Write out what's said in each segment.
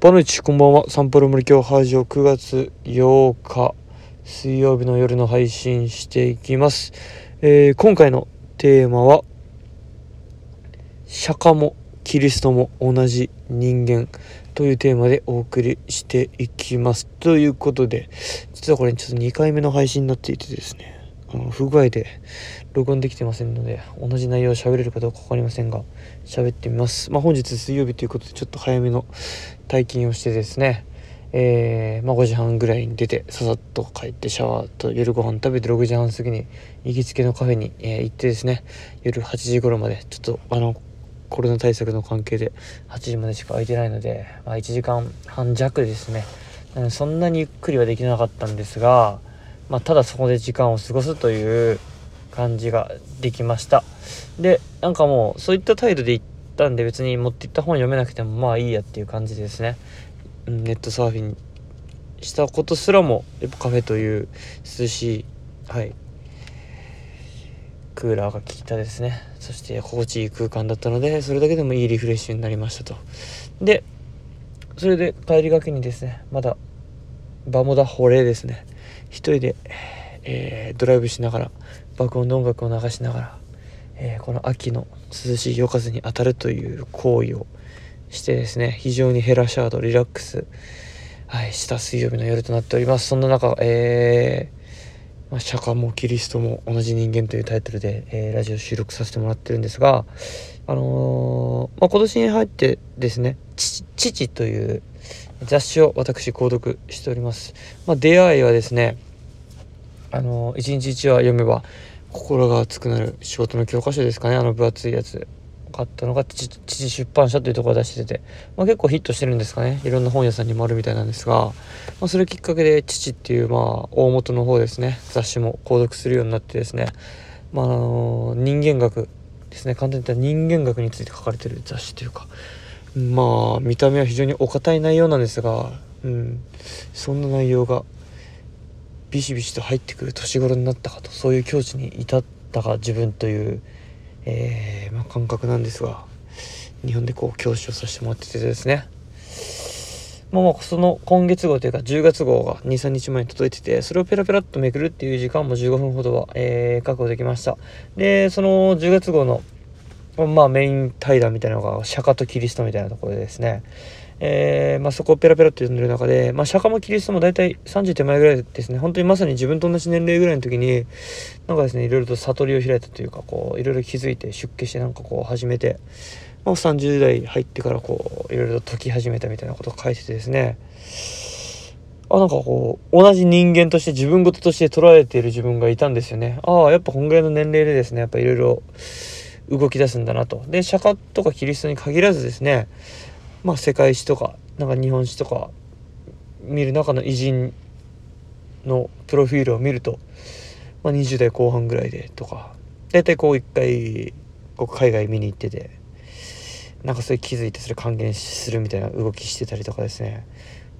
バヌチこんばんはサンプル無理今日。ハージオ9月8日水曜日。の夜の配信していきます、えー、今回のテーマは釈迦もキリストも同じ人間というテーマでお送りしていきますということで実はこれちょっと2回目の配信になっていてですね不具合で録音できてませんので同じ内容を喋れるかどうか分かりませんが喋ってみます、まあ、本日水曜日ということでちょっと早めの退勤をしてですねえー、まあ、5時半ぐらいに出てささっと帰ってシャワーと夜ご飯食べて6時半過ぎに行きつけのカフェに、えー、行ってですね夜8時頃までちょっとあのコロナ対策の関係で8時までしか空いてないので、まあ、1時間半弱ですね。そんなにゆっくりはできなかったんですがまあ、ただそこで時間を過ごすという感じができました。でなんかもうそういった態度で行ったんで別に持って行った本読めなくてもまあいいやっていう感じですね。ネットサーフィンしたことすらもやっぱカフェという涼しいはいクーラーが効いたですね。そして心地いい空間だったのでそれだけでもいいリフレッシュになりましたと。でそれで帰りがけにですねまだバモダホレですね。一人で、えー、ドライブしながら爆音の音楽を流しながら、えー、この秋の涼しい夜風に当たるという行為をしてですね非常にヘラシャードリラックス、はい、した水曜日の夜となっております。そんな中、えーまあ、釈迦もキリストも同じ人間というタイトルで、えー、ラジオ収録させてもらってるんですが、あのー、まあ、今年に入ってですね「父」という雑誌を私購読しております。まあ、出会いはですね、あの、一日一話読めば心が熱くなる仕事の教科書ですかね、あの分厚いやつ。買ったのが父出版社というところを出してて、まあ、結構ヒットしてるんですかねいろんな本屋さんにもあるみたいなんですが、まあ、それきっかけで父っていうまあ大元の方ですね雑誌も購読するようになってですね、まあ、あの人間学ですね簡単に言ったら人間学について書かれてる雑誌というかまあ見た目は非常にお堅い内容なんですが、うん、そんな内容がビシビシと入ってくる年頃になったかとそういう境地に至ったか自分という、えー、まあ、感覚なんですが日本でこう教師をさせてもらっててですね。まあ、まあその今月号というか10月号が23日前に届いててそれをペラペラっとめくるっていう時間も15分ほどは、えー、確保できました。でその10月号のまあメイン対談みたいなのが釈迦とキリストみたいなところでですね、えー、まあ、そこをペラペラって読んでる中で、まあ、釈迦もキリストも大体30手前ぐらいですね。本当にまさに自分と同じ年齢ぐらいの時になんかですねいろいろと悟りを開いたというかこういろいろ気づいて出家してなんかこう始めて、まあ、30代入ってからこういろいろと解き始めたみたいなことを書いててですね。あなんかこう同じ人間として自分事として捉えている自分がいたんですよね。ああやっぱこんぐらいの年齢でですねやっぱいろいろ動き出すんだなと。で釈迦とかキリストに限らずですねまあ世界史とかなんか日本史とか見る中の偉人のプロフィールを見ると、まあ、20代後半ぐらいでとか大体こう一回こう海外見に行っててなんかそれ気づいてそれ還元するみたいな動きしてたりとかですね、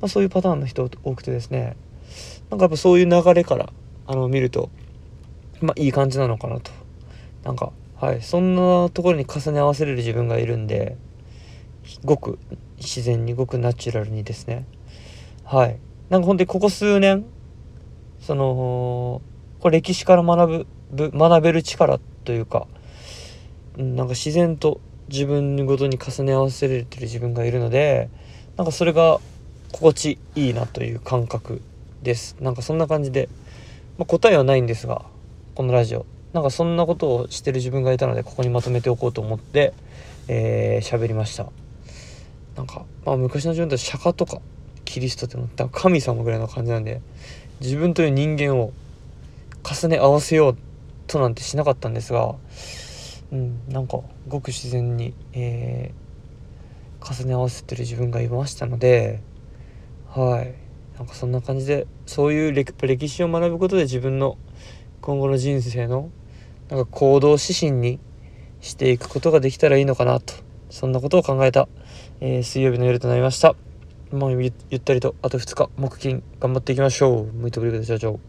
まあ、そういうパターンの人多くてですねなんかやっぱそういう流れからあの見るとまあいい感じなのかなとなんかはい。そんなところに重ね合わせれる自分がいるんでごく自然にごくナチュラルにですね。はい。なんかほんとにここ数年そのこれ歴史から学ぶ学べる力というか、うん、なんか自然と自分ごとに重ね合わせれてる自分がいるのでなんかそれが心地いいなという感覚です。なんかそんな感じで、まあ、答えはないんですがこのラジオ。なんかそんなことをしてる自分がいたのでここにまとめておこうと思ってえー、喋りました。なんか、まあ、昔の自分と釈迦とかキリストってのった神様ぐらいの感じなんで自分という人間を重ね合わせようとなんてしなかったんですが、うん、なんかごく自然に、えー、重ね合わせてる自分がいましたのではい。なんかそんな感じでそういう歴史を学ぶことで自分の今後の人生のなんか行動指針にしていくことができたらいいのかなと。そんなことを考えた、えー、水曜日の夜となりました。もうゆったりとあと2日木金頑張っていきましょう。向いてくれる社長